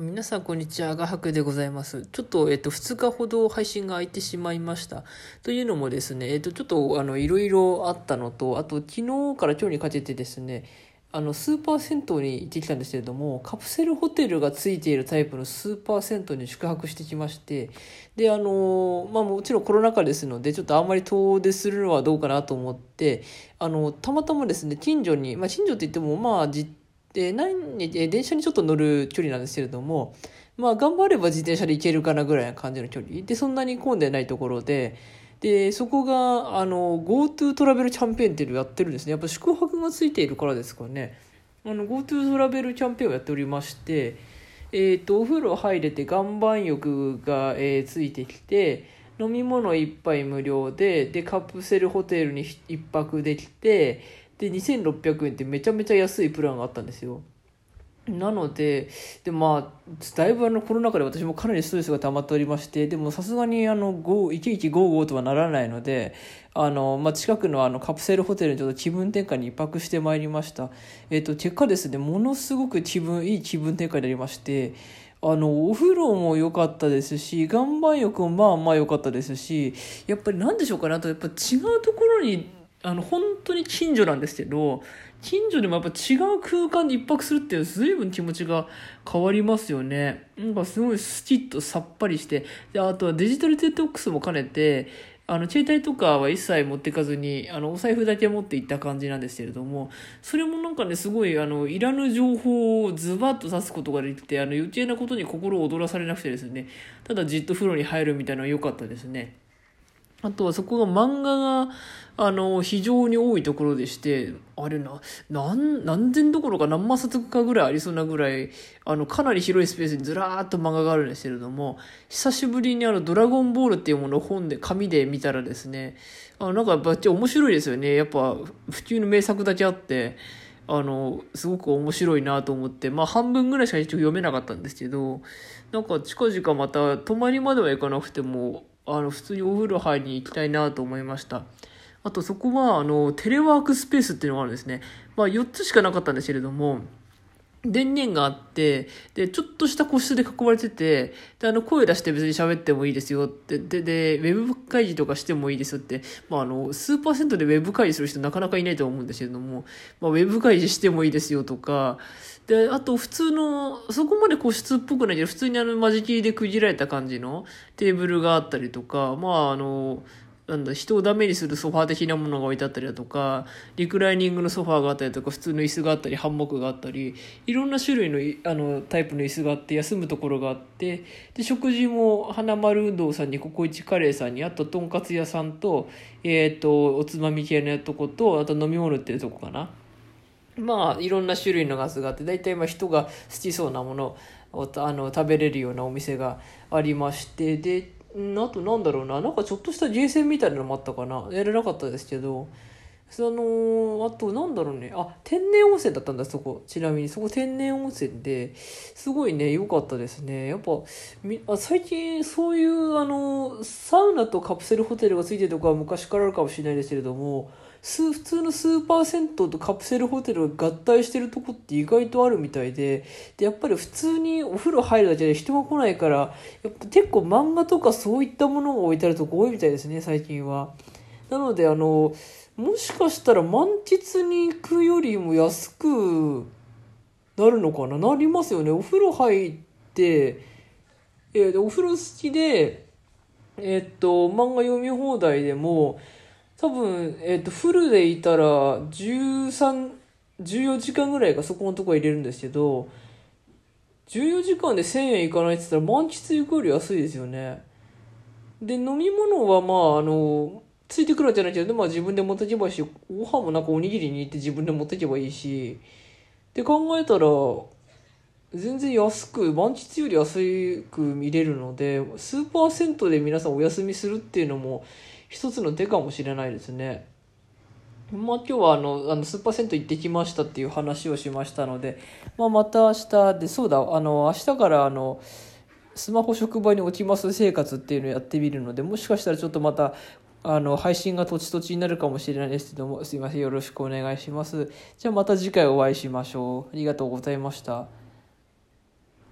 皆さん、こんにちは。画伯でございます。ちょっと、えっと、2日ほど配信が空いてしまいました。というのもですね、えっと、ちょっと、あの、いろいろあったのと、あと、昨日から今日にかけてですね、あの、スーパー銭湯に行ってきたんですけれども、カプセルホテルがついているタイプのスーパー銭湯に宿泊してきまして、で、あの、まあ、もちろんコロナ禍ですので、ちょっとあんまり遠出するのはどうかなと思って、あの、たまたまですね、近所に、まあ、近所って言っても、まあ、で何に電車にちょっと乗る距離なんですけれども、まあ、頑張れば自転車で行けるかなぐらいな感じの距離。でそんなに混んでないところで。でそこがあの GoTo トラベルキャンペーンっていうのをやってるんですね。やっぱ宿泊がついているからですかね。あの GoTo トラベルキャンペーンをやっておりまして、えー、とお風呂入れて岩盤浴が、えーついてきて飲み物一杯無料ででカプセルホテルに一泊できてで2600円ってめちゃめちゃ安いプランがあったんですよ。なのででまあだいぶあのコロナ禍で私もかなりストレスが溜まっておりましてでもさすがにあの1155とはならないのであの、まあ、近くのあのカプセルホテルにちょっと気分転換に一泊してまいりました。えっ、と結果ですねものすごく気分いい気分転換になりましてあのお風呂も良かったですし岩盤浴もまあまあ良かったですしやっぱり何でしょうかねあとやっぱ違うところにあの本当に近所なんですけど近所でもやっぱ違う空間で一泊するっていう随分気持ちが変わりますよねなんかすごいスキッとさっぱりしてであとはデジタルデトックスも兼ねてあの携帯とかは一切持っていかずにあのお財布だけ持っていった感じなんですけれどもそれもなんかねすごいあのいらぬ情報をズバッと指すことができてあの余計なことに心を躍らされなくてですねただじっと風呂に入るみたいなのは良かったですね。あとはそこが漫画があの非常に多いところでしてあれな何何千どころか何万冊かぐらいありそうなぐらいあのかなり広いスペースにずらーっと漫画があるんですけれども久しぶりにあの「ドラゴンボール」っていうものを本で紙で見たらですねあなんかバッチ面白いですよね。やっぱ普及の名作だけあってあのすごく面白いなと思ってまあ半分ぐらいしか一応読めなかったんですけどなんか近々また泊まりまでは行かなくてもあの普通にお風呂入りに行きたいなと思いました。あとそこはあのテレワークスペースっていうのがあるんですね、まあ、4つしかなかったんですけれども電源があってでちょっとした個室で囲まれててであの声出して別に喋ってもいいですよってででウェブ会議とかしてもいいですよって、まあ、あの数パーセントでウェブ会議する人なかなかいないと思うんですけれども、まあ、ウェブ会議してもいいですよとか。であと普通のそこまで個室っぽくないけど普通にあの間仕切りで区切られた感じのテーブルがあったりとかまああのなんだ人をダメにするソファー的なものが置いてあったりだとかリクライニングのソファーがあったりとか普通の椅子があったりハンモックがあったりいろんな種類のあのタイプの椅子があって休むところがあってで食事も花丸運動さんにココイチカレーさんにあととんかつ屋さんと,、えー、とおつまみ系のとことあと飲み物ってるとこかな。まあいろんな種類のガスがあって大体まあ人が好きそうなものをあの食べれるようなお店がありましてであとなんだろうな。なんかちょっとしたゲーセンみたいなのもあったかな。やれなかったですけど。そのあとなんだろうね。あ天然温泉だったんだそこ。ちなみにそこ天然温泉ですごいね良かったですね。やっぱみあ最近そういうあのサウナとカプセルホテルがついてるとこは昔からあるかもしれないですけれども普通のスーパー銭湯とカプセルホテルが合体してるとこって意外とあるみたいででやっぱり普通にお風呂入るだけで人が来ないからやっぱ結構漫画とかそういったものが置いてあるとこ多いみたいですね最近は。なのであのもしかしたら満喫に行くよりも安くなるのかな？なりますよねお風呂入って、えー、お風呂好きでえーっと漫画読み放題でも多分、えっ、と、フルでいたら、13、14時間ぐらいがそこのとこ入れるんですけど、14時間で1000円いかないって言ったら、満喫行くより安いですよね。で、飲み物はまあ、あの、ついてくるんじゃないけど、まあ自分で持ってけばいいし、ご飯もなんかおにぎりに行って自分で持ってけばいいし、って考えたら、全然安く、満喫より安く見れるので、スーパー銭湯で皆さんお休みするっていうのも、一つの手かもしれないですね。まあ今日はあのあのスーパー銭湯行ってきましたっていう話をしましたので、まあ、また明日でそうだあの明日からあのスマホ職場に置きます生活っていうのをやってみるのでもしかしたらちょっとまたあの配信が土地土地になるかもしれないですけどもすいません。よろしくお願いします。じゃあまた次回お会いしましょう。ありがとうございました。